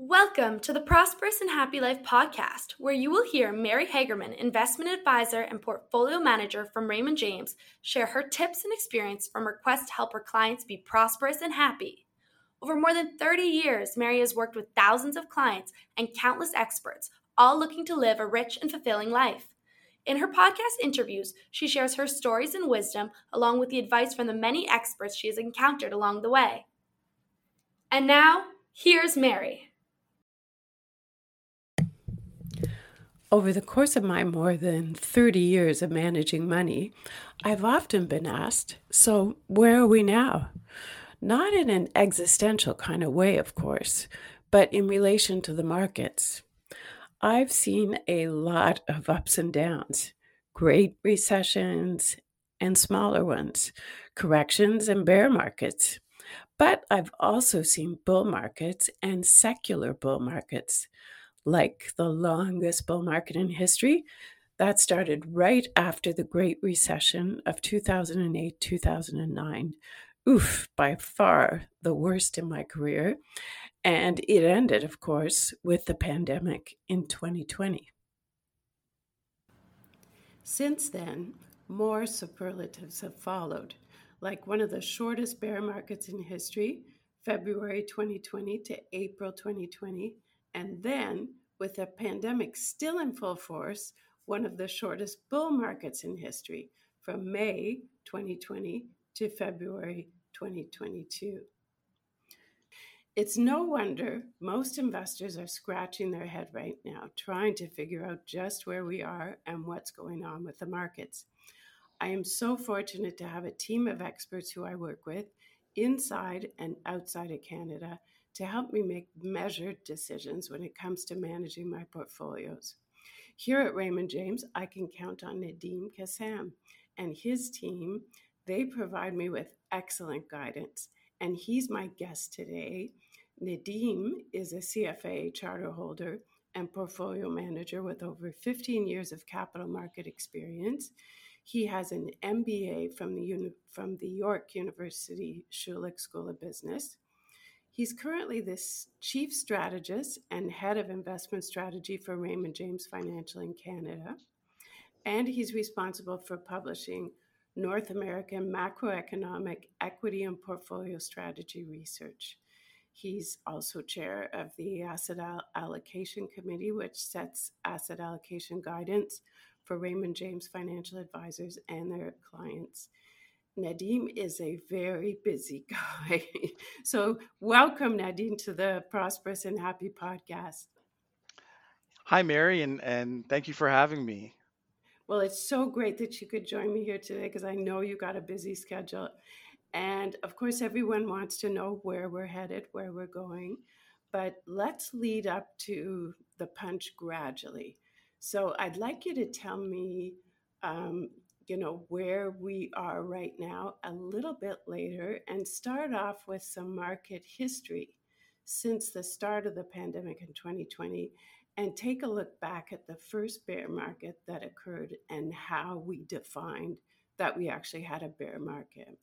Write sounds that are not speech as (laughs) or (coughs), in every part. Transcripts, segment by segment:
Welcome to the Prosperous and Happy Life podcast, where you will hear Mary Hagerman, investment advisor and portfolio manager from Raymond James, share her tips and experience from her quest to help her clients be prosperous and happy. Over more than 30 years, Mary has worked with thousands of clients and countless experts, all looking to live a rich and fulfilling life. In her podcast interviews, she shares her stories and wisdom along with the advice from the many experts she has encountered along the way. And now, here's Mary. Over the course of my more than 30 years of managing money, I've often been asked, so where are we now? Not in an existential kind of way, of course, but in relation to the markets. I've seen a lot of ups and downs, great recessions and smaller ones, corrections and bear markets. But I've also seen bull markets and secular bull markets like the longest bull market in history. That started right after the Great Recession of 2008 2009. Oof, by far the worst in my career. And it ended, of course, with the pandemic in 2020. Since then, more superlatives have followed, like one of the shortest bear markets in history, February 2020 to April 2020, and then, with the pandemic still in full force, one of the shortest bull markets in history from May 2020 to February 2022. It's no wonder most investors are scratching their head right now, trying to figure out just where we are and what's going on with the markets. I am so fortunate to have a team of experts who I work with inside and outside of Canada to help me make measured decisions when it comes to managing my portfolios. Here at Raymond James, I can count on Nadeem Kassam and his team. They provide me with excellent guidance, and he's my guest today. Nadeem is a CFA charter holder and portfolio manager with over 15 years of capital market experience. He has an MBA from the, from the York University Schulich School of Business. He's currently the chief strategist and head of investment strategy for Raymond James Financial in Canada. And he's responsible for publishing North American macroeconomic equity and portfolio strategy research. He's also chair of the Asset Allocation Committee, which sets asset allocation guidance for Raymond James financial advisors and their clients. Nadeem is a very busy (laughs) guy. so, welcome, Nadeem, to the Prosperous and Happy podcast. Hi, Mary, and, and thank you for having me. Well, it's so great that you could join me here today because I know you got a busy schedule. And of course, everyone wants to know where we're headed, where we're going. But let's lead up to the punch gradually. So, I'd like you to tell me um, you know, where we are right now a little bit later and start off with some market history since the start of the pandemic in 2020 and take a look back at the first bear market that occurred and how we defined that we actually had a bear market.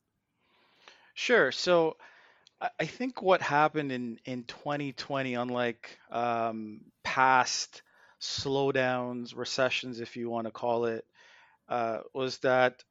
Sure. So I think what happened in, in 2020, unlike um, past slowdowns, recessions, if you want to call it, uh, was that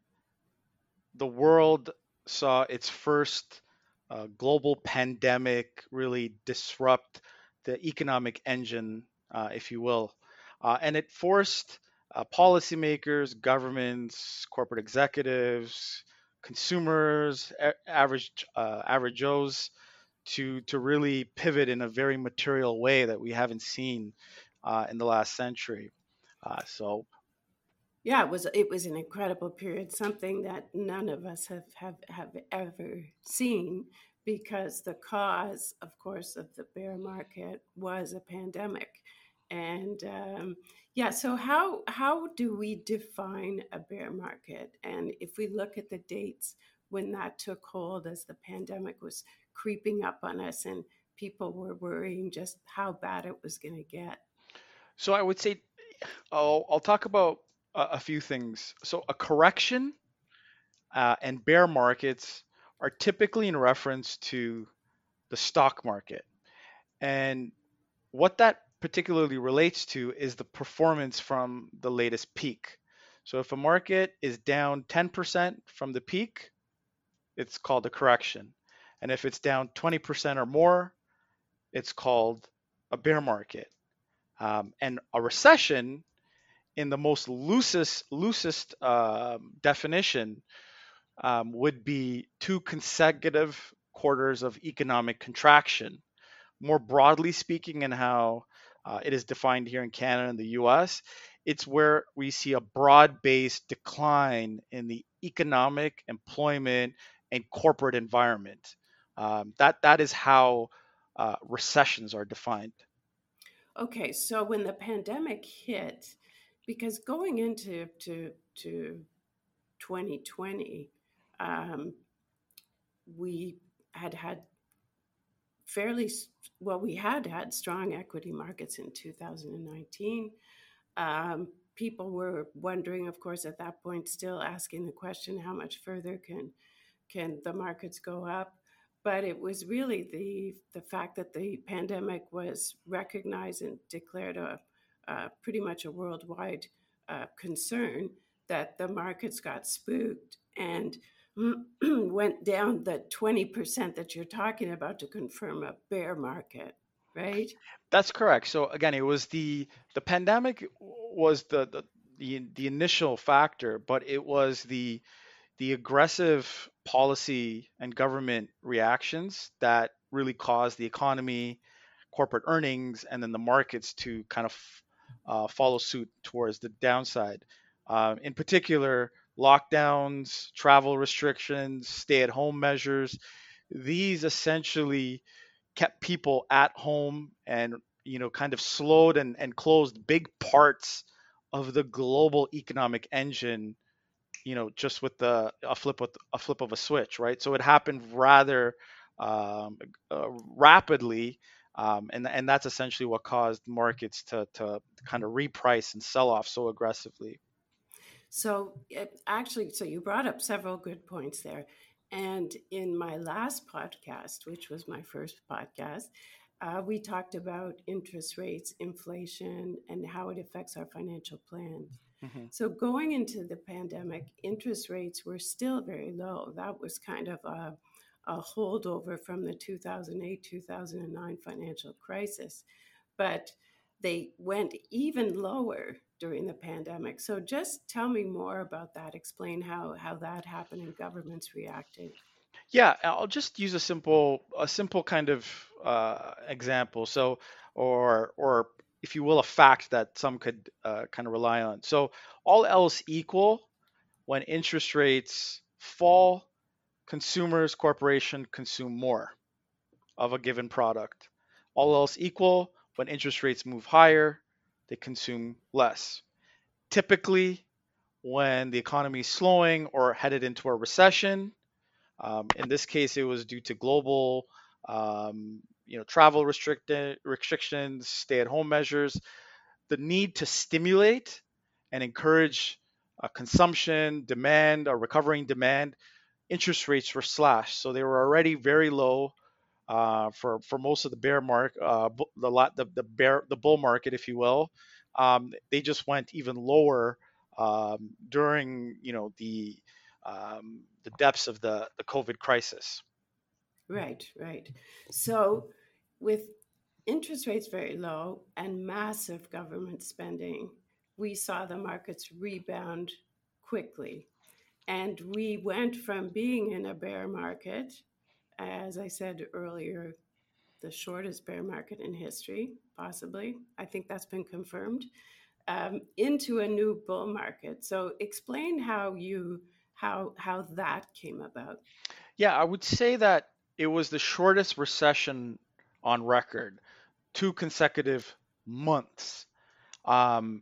the world saw its first uh, global pandemic really disrupt the economic engine, uh, if you will. Uh, and it forced uh, policymakers, governments, corporate executives, consumers, a- average uh, average Joes to to really pivot in a very material way that we haven't seen in the last century. so yeah, it was it was an incredible period, something that none of us have have, have ever seen because the cause, of course, of the bear market was a pandemic. And um, yeah, so how how do we define a bear market? And if we look at the dates when that took hold as the pandemic was creeping up on us and people were worrying just how bad it was going to get. So I would say I'll, I'll talk about a, few things. So a correction uh, and bear markets are typically in reference to the stock market. And what that particularly relates to is the performance from the latest peak. So if a market is down 10% from the peak, it's called a correction. And if it's down 20% or more, it's called a bear market. Um, and a recession, in the most loosest, loosest uh, definition, um, would be two consecutive quarters of economic contraction. More broadly speaking, and how uh, it is defined here in Canada and the US, it's where we see a broad based decline in the economic, employment, and corporate environment. Um, that, that is how uh, recessions are defined. Okay, so when the pandemic hit, because going into to, to 2020, um, we had had fairly well, we had had strong equity markets in 2019. Um, people were wondering, of course, at that point, still asking the question, how much further can can the markets go up? But it was really the the fact that the pandemic was recognized and declared a uh, pretty much a worldwide uh, concern that the markets got spooked and (clears throat) went down the 20% that you're talking about to confirm a bear market right? That's correct. So again it was the the pandemic was the the the, the initial factor but it was the the aggressive policy and government reactions that really caused the economy corporate earnings and then the markets to kind of uh, follow suit towards the downside uh, in particular lockdowns, travel restrictions, stay at home measures. These essentially kept people at home and you know kind of slowed and, and closed big parts of the global economic engine you know just with the a flip with a flip of a switch right so it happened rather um, uh, rapidly um, and and that's essentially what caused markets to to kind of reprice and sell off so aggressively so, it, actually, so you brought up several good points there. And in my last podcast, which was my first podcast, uh, we talked about interest rates, inflation, and how it affects our financial plans. Mm-hmm. So, going into the pandemic, interest rates were still very low. That was kind of a, a holdover from the 2008 2009 financial crisis. But they went even lower during the pandemic. So just tell me more about that. Explain how how that happened and governments reacted. Yeah, I'll just use a simple a simple kind of uh, example. So or or if you will, a fact that some could uh, kind of rely on. So all else equal, when interest rates fall, consumers, corporation consume more of a given product. All else equal, when interest rates move higher, they consume less. Typically, when the economy is slowing or headed into a recession, um, in this case, it was due to global, um, you know, travel restrictions, stay-at-home measures. The need to stimulate and encourage uh, consumption, demand, or recovering demand, interest rates were slashed. So they were already very low uh, for for most of the bear market, uh, the lot the the bear the bull market, if you will. Um, they just went even lower um, during you know the um, the depths of the the COVID crisis. Right, right. So with interest rates very low and massive government spending, we saw the markets rebound quickly. And we went from being in a bear market as I said earlier, the shortest bear market in history, possibly. I think that's been confirmed. Um, into a new bull market. So explain how you how how that came about. Yeah, I would say that it was the shortest recession on record, two consecutive months. Um,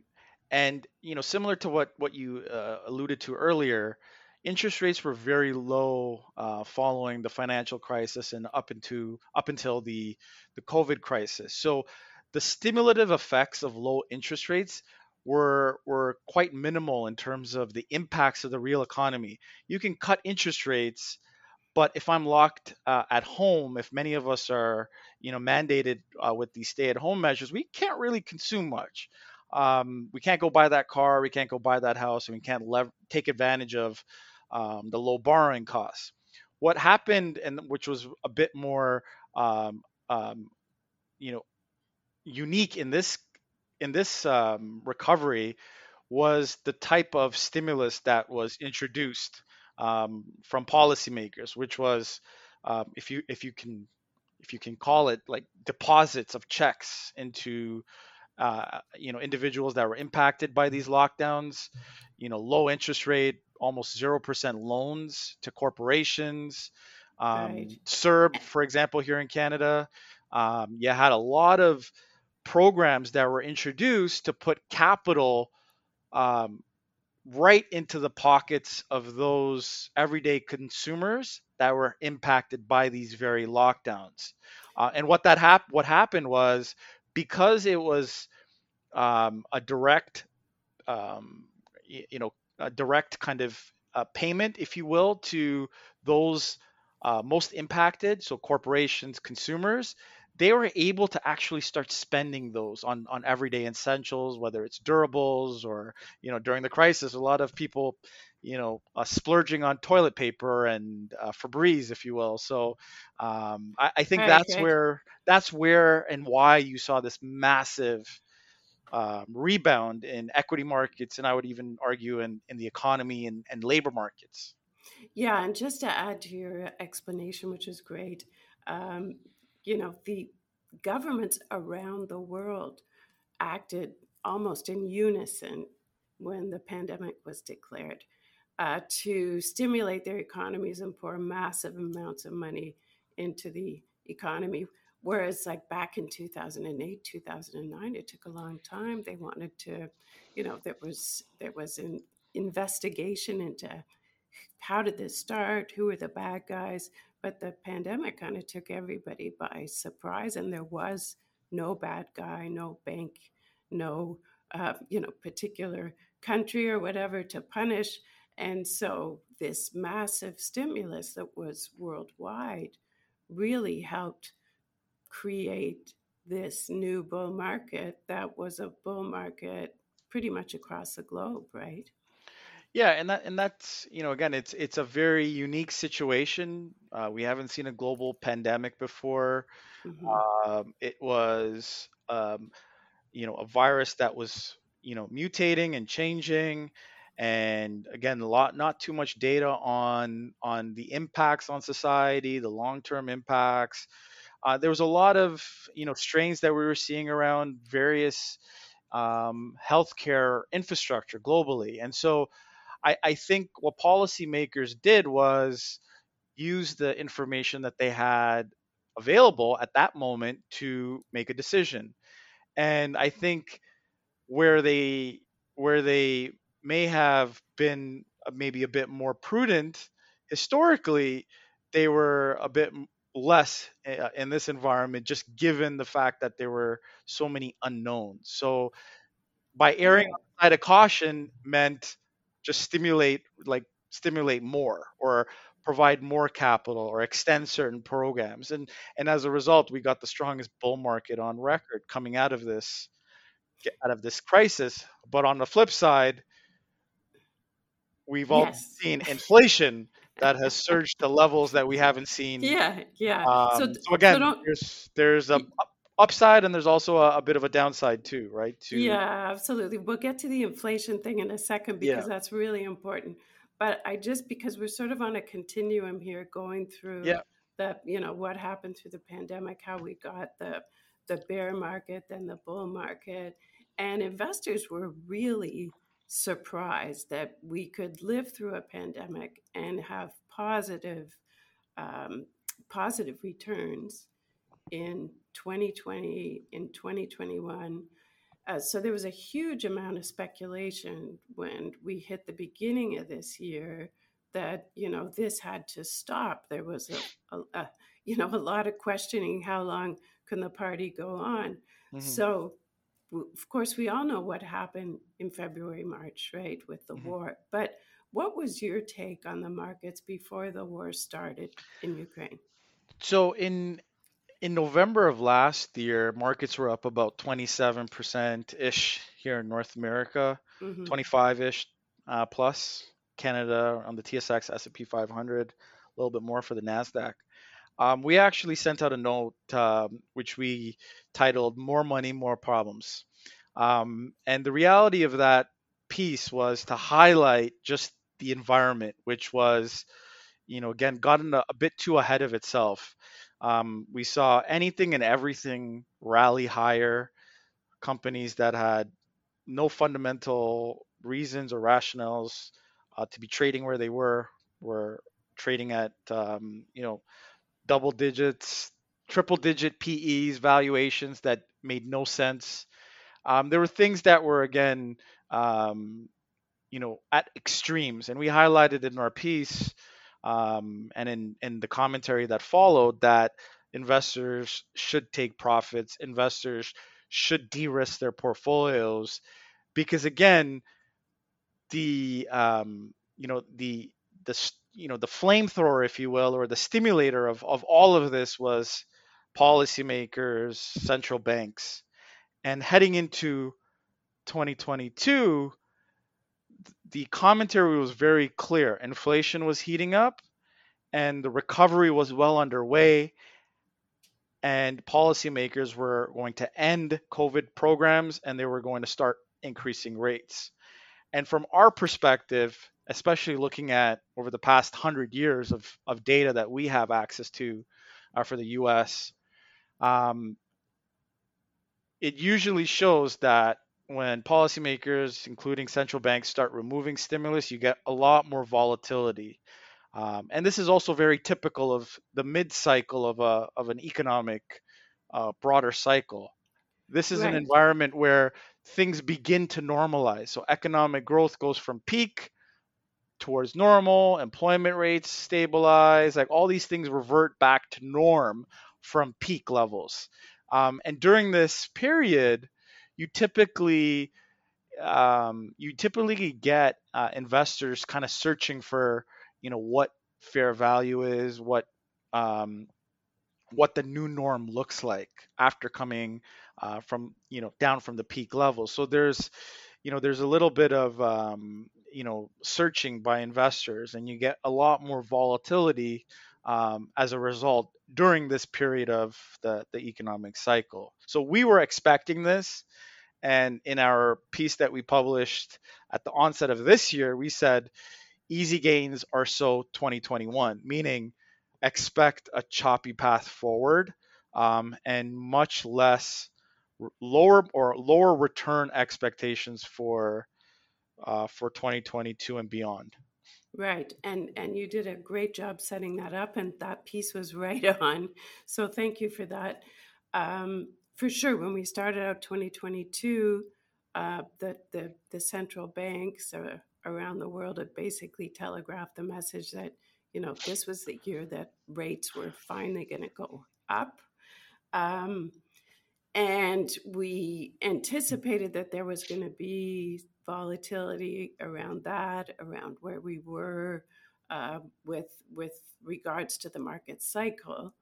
and you know, similar to what what you uh, alluded to earlier, interest rates were very low uh, following the financial crisis and up into up until the the COVID crisis. So the stimulative effects of low interest rates were were quite minimal in terms of the impacts of the real economy. You can cut interest rates, but if I'm locked uh, at home, if many of us are you know mandated uh, with these stay-at-home measures, we can't really consume much. Um, we can't go buy that car, we can't go buy that house, and we can't lev- take advantage of um, the low borrowing costs. What happened, and which was a bit more, um, um you know, unique in this in this um, recovery, was the type of stimulus that was introduced um, from policymakers, which was, if you if you can if you can call it like deposits of checks into uh, you know individuals that were impacted by these lockdowns you know low interest rate almost 0% loans to corporations um, right. CERB, for example here in canada um, you had a lot of programs that were introduced to put capital um, right into the pockets of those everyday consumers that were impacted by these very lockdowns. Uh, and what that hap- what happened was because it was um, a direct, um, you, know, a direct kind of uh, payment, if you will, to those uh, most impacted, so corporations, consumers, they were able to actually start spending those on on everyday essentials whether it's durables or you know during the crisis a lot of people you know uh, splurging on toilet paper and uh, Febreze if you will. So um, I, I, think that's where that's where and why you saw this massive um, rebound in equity markets and I would even argue in, in the economy and, and labor markets. Yeah, and just to add to your explanation, which is great, um, you know, the governments around the world acted almost in unison when the pandemic was declared uh, to stimulate their economies and pour massive amounts of money into the economy. Whereas, like back in 2008, 2009, it took a long time. They wanted to, you know, there was there was an investigation into how did this start, who were the bad guys, but the pandemic kind of took everybody by surprise, and there was no bad guy, no bank, no uh, you know particular country or whatever to punish. And so this massive stimulus that was worldwide really helped create this new bull market that was a bull market pretty much across the globe, right? Yeah, and that and that's you know again it's it's a very unique situation. Uh, we haven't seen a global pandemic before. Mm-hmm. Um, it was um, you know a virus that was you know mutating and changing, and again a lot not too much data on on the impacts on society, the long term impacts. Uh, there was a lot of you know strains that we were seeing around various um, healthcare infrastructure globally, and so I, I think what policymakers did was use the information that they had available at that moment to make a decision. And I think where they where they may have been maybe a bit more prudent historically, they were a bit less uh, in this environment just given the fact that there were so many unknowns. So by erring on the side of caution meant just stimulate like stimulate more or provide more capital or extend certain programs. And and as a result we got the strongest bull market on record coming out of this out of this crisis. But on the flip side we've all yes. seen inflation that has surged to levels that we haven't seen yeah yeah um, so, so, again so there's there's a upside and there's also a, a, bit of a downside too, right? To yeah, absolutely. We'll get to the inflation thing in a second because yeah. that's really important. But I just because we're sort of on a continuum here, going through yeah. the you know what happened through the pandemic, how we got the the bear market, then the bull market, and investors were really surprised that we could live through a pandemic and have positive um, positive returns in 2020, in 2021. Uh, so there was a huge amount of speculation when we hit the beginning of this year that you know this had to stop. There was a, a, a you know a lot of questioning how long can the party go on. Mm-hmm. So of course we all know what happened in February, March, right, with the mm-hmm. war. But what was your take on the markets before the war started in Ukraine? So in in November of last year, markets were up about 27% ish here in North America, hmm 25 ish uh, plus. Canada on the TSX, S&P 500, a little bit more for the Nasdaq. Um, we actually sent out a note um, which we titled "More Money, More Problems," um, and the reality of that piece was to highlight just the environment, which was you know, again, gotten a, a bit too ahead of itself. Um, we saw anything and everything rally higher. Companies that had no fundamental reasons or rationales uh, to be trading where they were were trading at um, you know double digits, triple digit PEs, valuations that made no sense. Um, there were things that were again um, you know at extremes, and we highlighted in our piece um, and in, in the commentary that followed that investors should take profits, investors should de-risk their portfolios because again, the um, you know the the you know the flamethrower, if you will, or the stimulator of of all of this was policymakers, central banks, and heading into 2022, the commentary was very clear. Inflation was heating up, and the recovery was well underway and policymakers were going to end COVID programs and they were going to start increasing rates. And from our perspective, especially looking at over the past 100 years of, of data that we have access to uh, for the US, um, it usually shows that when policymakers, including central banks, start removing stimulus, you get a lot more volatility. Um, and this is also very typical of the mid cycle of, a, of an economic uh, broader cycle. This is an environment where things begin to normalize. So economic growth goes from peak towards normal, employment rates stabilize, like all these things revert back to norm from peak levels. Um, and during this period, you typically um, you typically get uh, investors kind of searching for you know what fair value is, what um, what the new norm looks like after coming uh, from you know down from the peak level. So there's you know there's a little bit of um, you know searching by investors, and you get a lot more volatility um, as a result during this period of the the economic cycle. So we were expecting this, and in our piece that we published at the onset of this year, we said easy gains are so 2021, meaning expect a choppy path forward um, and much less lower or lower return expectations for uh, for 2022 and beyond. Right. And and you did a great job setting that up and that piece was (laughs) right on. So thank you for that. Um, for sure, when we started out 2022, uh, the, the the central banks uh, around the world had basically telegraphed the message that you know this was the year that rates were finally going to go up. Um, and we anticipated that there was going to be volatility around that, around where we were uh, with with regards to the market cycle.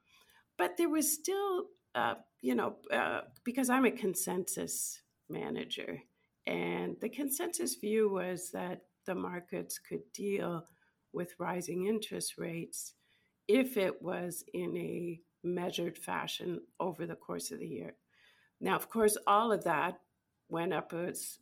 But there was still, uh, you know, uh, because I'm a consensus manager, and the consensus view was that the markets could deal with rising interest rates if it was in a measured fashion over the course of the year. Now, of course, all of that went up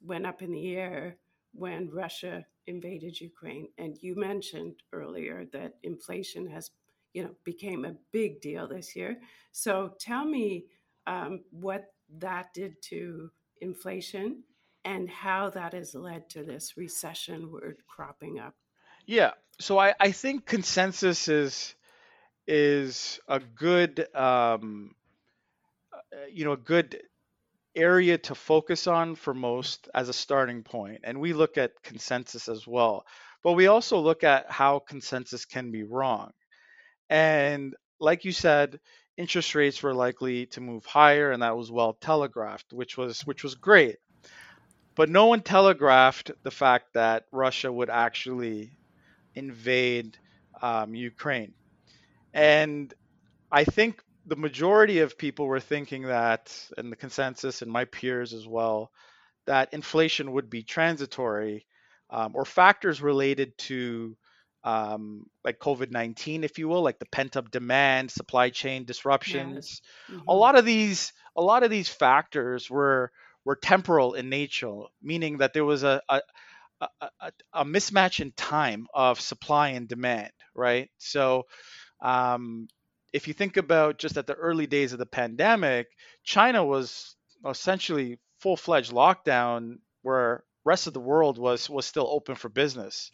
went up in the air when Russia invaded Ukraine. And you mentioned earlier that inflation has, you know, became a big deal this year. So tell me um, what that did to inflation and how that has led to this recession word cropping up. Yeah. So I, I think consensus is is a good um, uh, you know a good area to focus on for most as a starting point and we look at consensus as well. But we also look at how consensus can be wrong. And like you said interest rates were likely to move higher and that was well telegraphed which was which was great. But no one telegraphed the fact that russia would actually invade um, ukraine. And I think the majority of people were thinking that, and the consensus and my peers as well, that inflation would be transitory um, or factors related to um, like COVID 19, if you will, like the pent up demand, supply chain disruptions. Yes. Mm-hmm. A lot of these, a lot of these factors were were temporal in nature, meaning that there was a, a a, a, a mismatch in time of supply and demand, right? So, um, if you think about just at the early days of the pandemic, China was essentially full-fledged lockdown, where rest of the world was was still open for business.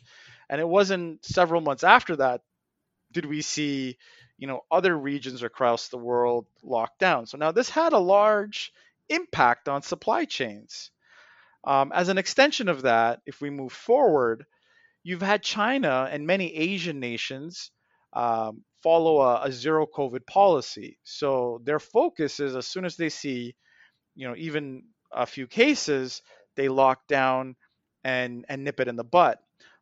And it wasn't several months after that did we see, you know, other regions across the world locked down. So now this had a large impact on supply chains. Um, as an extension of that, if we move forward, you've had China and many Asian nations um, follow a, a, zero COVID policy. So their focus is as soon as they see, you know, even a few cases, they lock down and and nip it in the butt.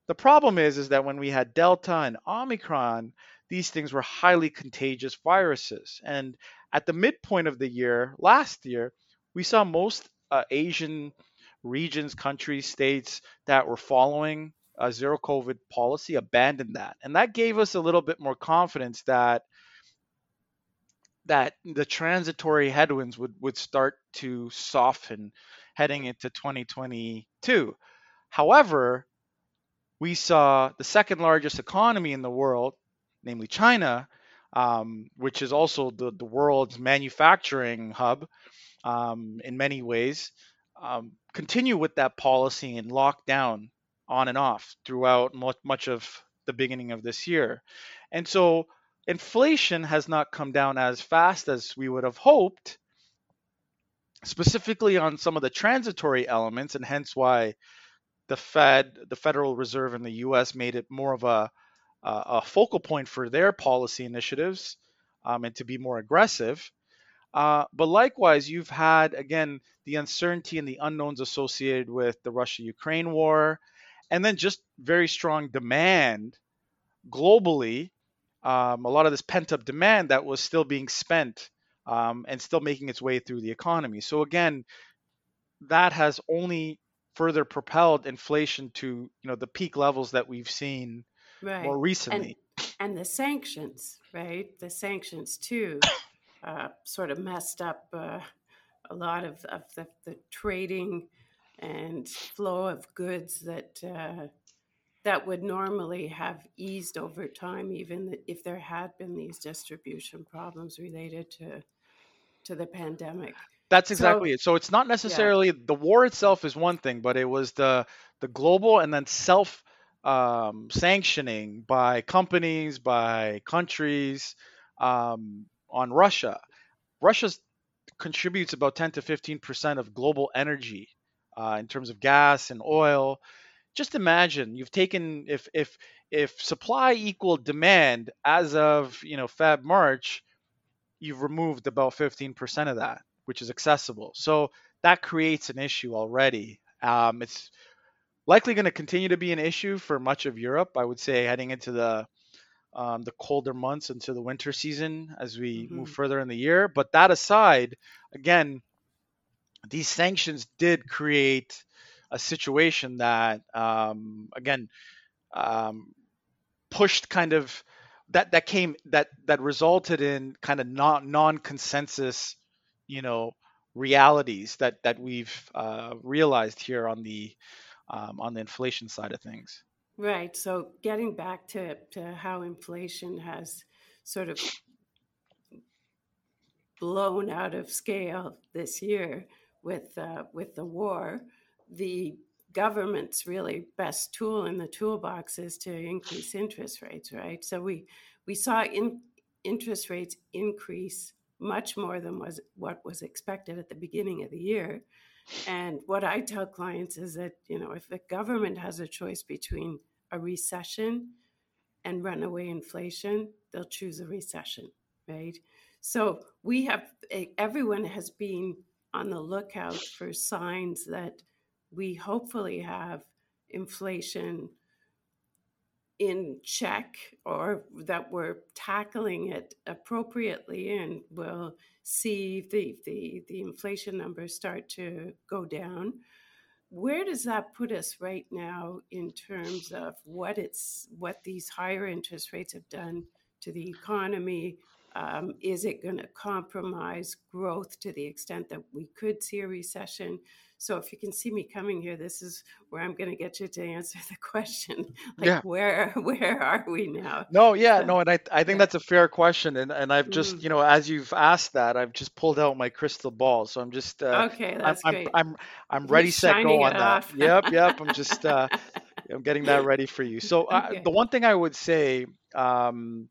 The problem is is that when we had Delta and Omicron, these things were highly contagious viruses. And at the midpoint of the year, last year, we saw most uh, Asian regions, countries, states that were following a zero COVID policy abandoned that. And that gave us a little bit more confidence that that the transitory headwinds would, would start to soften heading into 2022. However, we saw the second largest economy in the world, namely China, um, which is also the, the world's manufacturing hub um, in many ways, um, continue with that policy and lock down on and off throughout much of the beginning of this year. And so inflation has not come down as fast as we would have hoped, specifically on some of the transitory elements, and hence why the Fed, the Federal Reserve in the U.S., made it more of a a focal point for their policy initiatives um, and to be more aggressive. Uh, but likewise, you've had again the uncertainty and the unknowns associated with the Russia-Ukraine war, and then just very strong demand globally. Um, a lot of this pent-up demand that was still being spent um, and still making its way through the economy. So again, that has only further propelled inflation to you know the peak levels that we've seen right. more recently. And, and, the sanctions, right? The sanctions too, uh, sort of messed up uh, a lot of, of the, the, trading and flow of goods that uh, that would normally have eased over time, even if there had been these distribution problems related to to the pandemic. That's exactly so, it. So it's not necessarily yeah. the war itself is one thing, but it was the the global and then self um, sanctioning by companies, by countries um, on Russia. Russia contributes about 10 to 15 percent of global energy uh, in terms of gas and oil. Just imagine you've taken if if if supply equaled demand as of you know Feb March, you've removed about 15 percent of that which is accessible. So that creates an issue already. Um, it's likely going to continue to be an issue for much of Europe. I would say heading into the um, the colder months into the winter season as we mm-hmm. move further in the year. But that aside, again, these sanctions did create a situation that, um, again, um, pushed kind of that that came that that resulted in kind of non non consensus you know realities that that we've uh, realized here on the um, on the inflation side of things. Right. So getting back to to how inflation has sort of blown out of scale this year with uh, with the war, the government's really best tool in the toolbox is to increase interest rates. Right. So we we saw in interest rates increase much more than was what was expected at the beginning of the year. And what I tell clients is that, you know, if the government has a choice between a recession and runaway inflation, they'll choose a recession, right? So we have, everyone has been on the lookout for signs that we hopefully have inflation in check or that we're tackling it appropriately and we'll see the, the, the inflation numbers start to go down. Where does that put us right now in terms of what it's what these higher interest rates have done to the economy, um, is it going to compromise growth to the extent that we could see a recession? So if you can see me coming here, this is where I'm going to get you to answer (laughs) the question. Like yeah. where where are we now? No, yeah, no, and I I think that's a fair question, and and I've just mm. you know as you've asked that, I've just pulled out my crystal ball, so I'm just uh, okay. That's I'm, great. I'm I'm, I'm ready, set, go on that. Yep, yep. I'm just uh, (laughs) I'm getting that ready for you. So uh, okay. the one thing I would say. Um,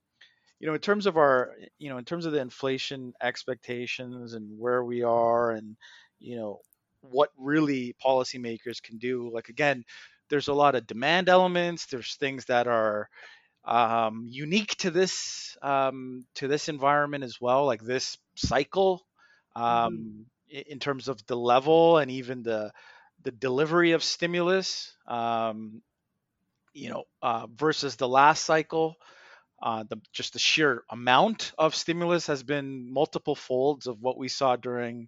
you know in terms of our you know in terms of the inflation expectations and where we are and you know what really policymakers can do like again there's a lot of demand elements there's things that are um, unique to this um, to this environment as well like this cycle um, mm-hmm. in terms of the level and even the the delivery of stimulus um, you know uh, versus the last cycle uh, the, just the sheer amount of stimulus has been multiple folds of what we saw during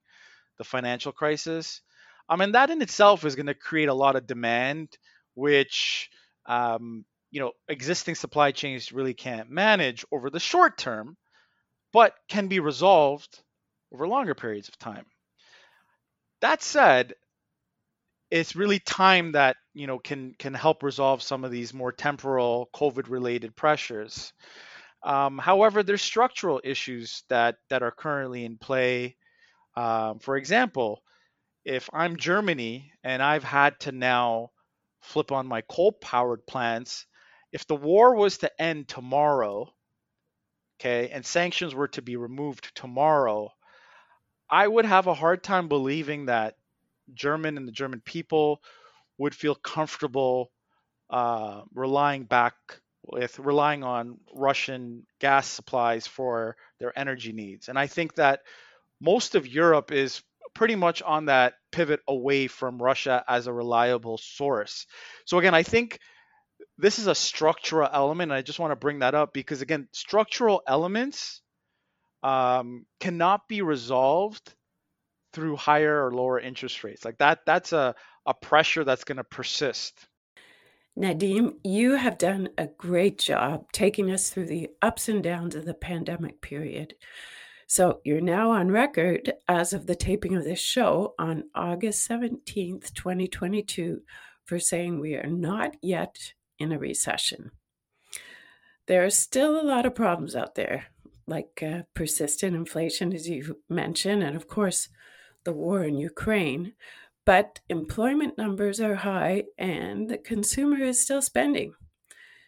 the financial crisis. I mean, that in itself is going to create a lot of demand, which um, you know existing supply chains really can't manage over the short term, but can be resolved over longer periods of time. That said, it's really time that you know can can help resolve some of these more temporal COVID related pressures. Um, however, there's structural issues that that are currently in play. Um, for example, if I'm Germany and I've had to now flip on my coal powered plants, if the war was to end tomorrow, okay, and sanctions were to be removed tomorrow, I would have a hard time believing that German and the German people would feel comfortable uh, relying back with relying on Russian gas supplies for their energy needs. And I think that most of Europe is pretty much on that pivot away from Russia as a reliable source. So again, I think this is a structural element. And I just want to bring that up because again, structural elements um, cannot be resolved through higher or lower interest rates. Like that, that's a, a pressure that's going to persist. Nadeem, you have done a great job taking us through the ups and downs of the pandemic period. So you're now on record as of the taping of this show on August 17th, 2022, for saying we are not yet in a recession. There are still a lot of problems out there, like uh, persistent inflation, as you mentioned, and of course, the war in Ukraine, but employment numbers are high and the consumer is still spending.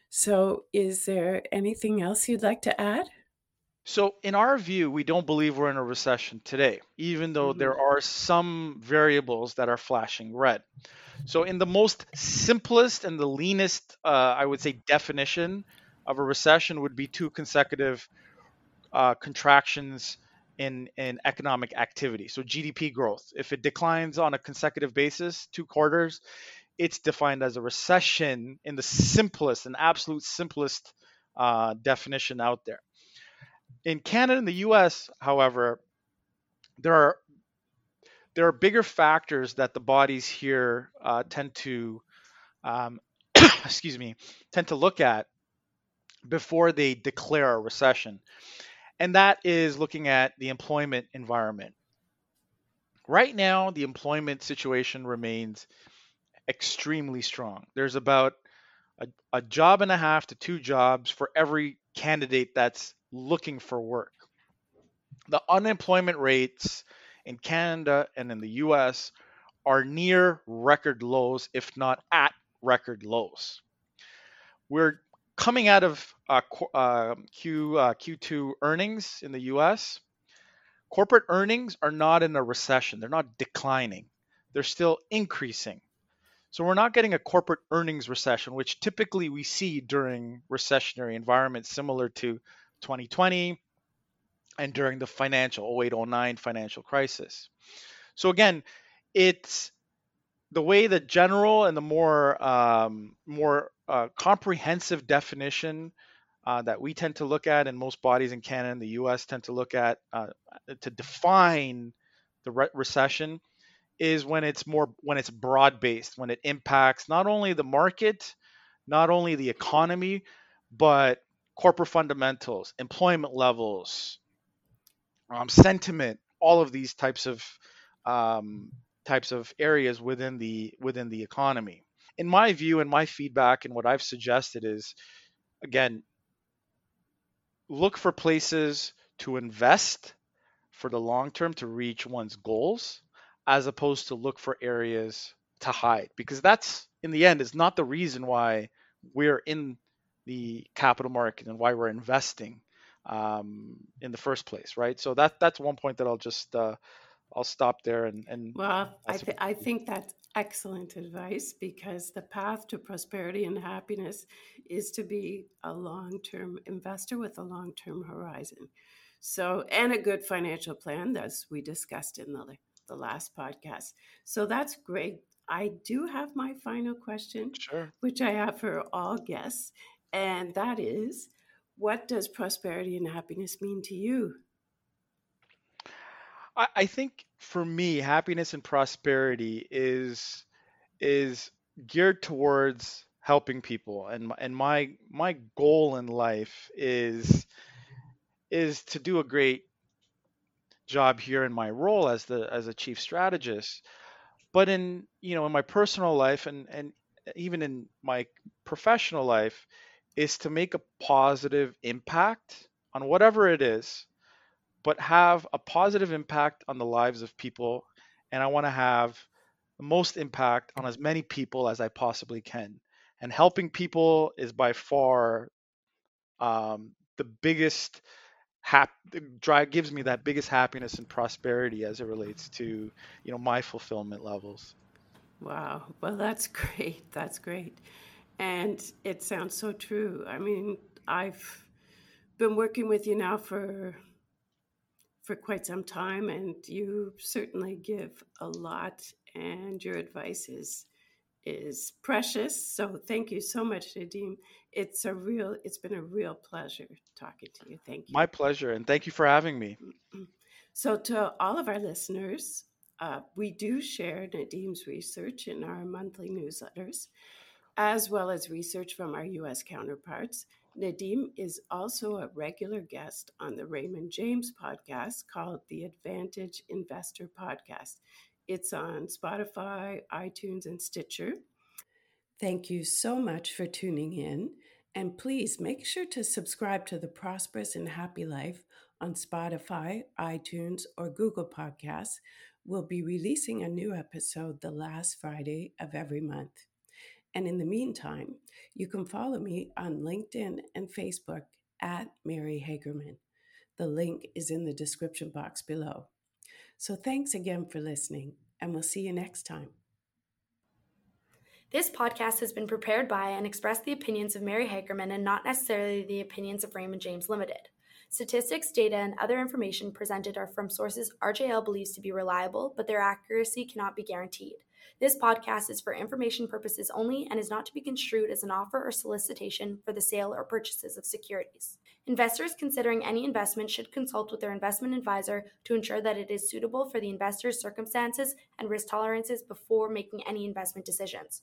So, is there anything else you'd like to add? So, in our view, we don't believe we're in a recession today, even though mm-hmm. there are some variables that are flashing red. So, in the most simplest and the leanest, uh, I would say, definition of a recession would be two consecutive uh, contractions in, in economic activity. So GDP growth, if it declines on a consecutive basis, two quarters, it's defined as a recession in the simplest and absolute simplest uh, definition out there. In Canada and the U.S., however, there are there are bigger factors that the bodies here uh, tend to um, (coughs) excuse me tend to look at before they declare a recession and that is looking at the employment environment. Right now, the employment situation remains extremely strong. There's about a, a, job and a half to two jobs for every candidate that's looking for work. The unemployment rates in Canada and in the US are near record lows, if not at record lows. We're coming out of uh, uh, Q uh, Q2 earnings in the U.S., corporate earnings are not in a recession. They're not declining. They're still increasing. So we're not getting a corporate earnings recession, which typically we see during recessionary environments similar to 2020 and during the financial 0809 financial crisis. So again, it's the way the general and the more um, more uh, comprehensive definition uh, that we tend to look at, and most bodies in Canada and the U.S. tend to look at uh, to define the re- recession, is when it's more when it's broad based, when it impacts not only the market, not only the economy, but corporate fundamentals, employment levels, um, sentiment, all of these types of um, types of areas within the within the economy. In my view and my feedback and what I've suggested is again look for places to invest for the long term to reach one's goals as opposed to look for areas to hide because that's in the end is not the reason why we're in the capital market and why we're investing um, in the first place right? So that that's one point that i'll just uh, I'll stop there and and well, I th- I think that's excellent advice because the path to prosperity and happiness is to be a long-term investor with a long-term horizon. So, and a good financial plan, as we discussed in the the last podcast. So that's great. I do have my final question, sure. which I have for all guests, and that is, what does prosperity and happiness mean to you? I, I think for me, happiness and prosperity is is geared towards helping people, and and my my goal in life is is to do a great job here in my role as the as a chief strategist. But in you know in my personal life and and even in my professional life is to make a positive impact on whatever it is but have a positive impact on the lives of people. And I want to have the most impact on as many people as I possibly can. And helping people is by far um, the biggest hap- drive gives me that biggest happiness and prosperity as it relates to you know my fulfillment levels. Wow. Well, that's (laughs) great. That's great. And it sounds so true. I mean, I've been working with you now for for quite some time, and you certainly give a lot, and your advice is is precious. So thank you so much, Nadeem. It's a real it's been a real pleasure talking to you. Thank you. My pleasure, and thank you for having me. So to all of our listeners, uh, we do share Nadeem's research in our monthly newsletters, as well as research from our U.S. counterparts. Nadeem is also a regular guest on the Raymond James podcast called the Advantage Investor Podcast. It's on Spotify, iTunes, and Stitcher. Thank you so much for tuning in. And please make sure to subscribe to the Prosperous and Happy Life on Spotify, iTunes, or Google Podcasts. We'll be releasing a new episode the last Friday of every month. And in the meantime, you can follow me on LinkedIn and Facebook at Mary Hagerman. The link is in the description box below. So thanks again for listening, and we'll see you next time. This podcast has been prepared by and expressed the opinions of Mary Hagerman and not necessarily the opinions of Raymond James Limited. Statistics, data, and other information presented are from sources RJL believes to be reliable, but their accuracy cannot be guaranteed. This podcast is for information purposes only and is not to be construed as an offer or solicitation for the sale or purchases of securities. Investors considering any investment should consult with their investment advisor to ensure that it is suitable for the investor's circumstances and risk tolerances before making any investment decisions.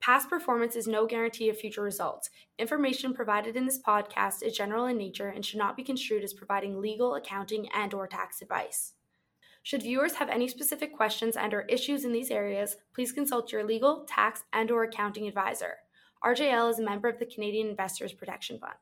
Past performance is no guarantee of future results. Information provided in this podcast is general in nature and should not be construed as providing legal, accounting, and or tax advice. Should viewers have any specific questions and or issues in these areas, please consult your legal, tax, and or accounting advisor. RJL is a member of the Canadian Investors Protection Fund.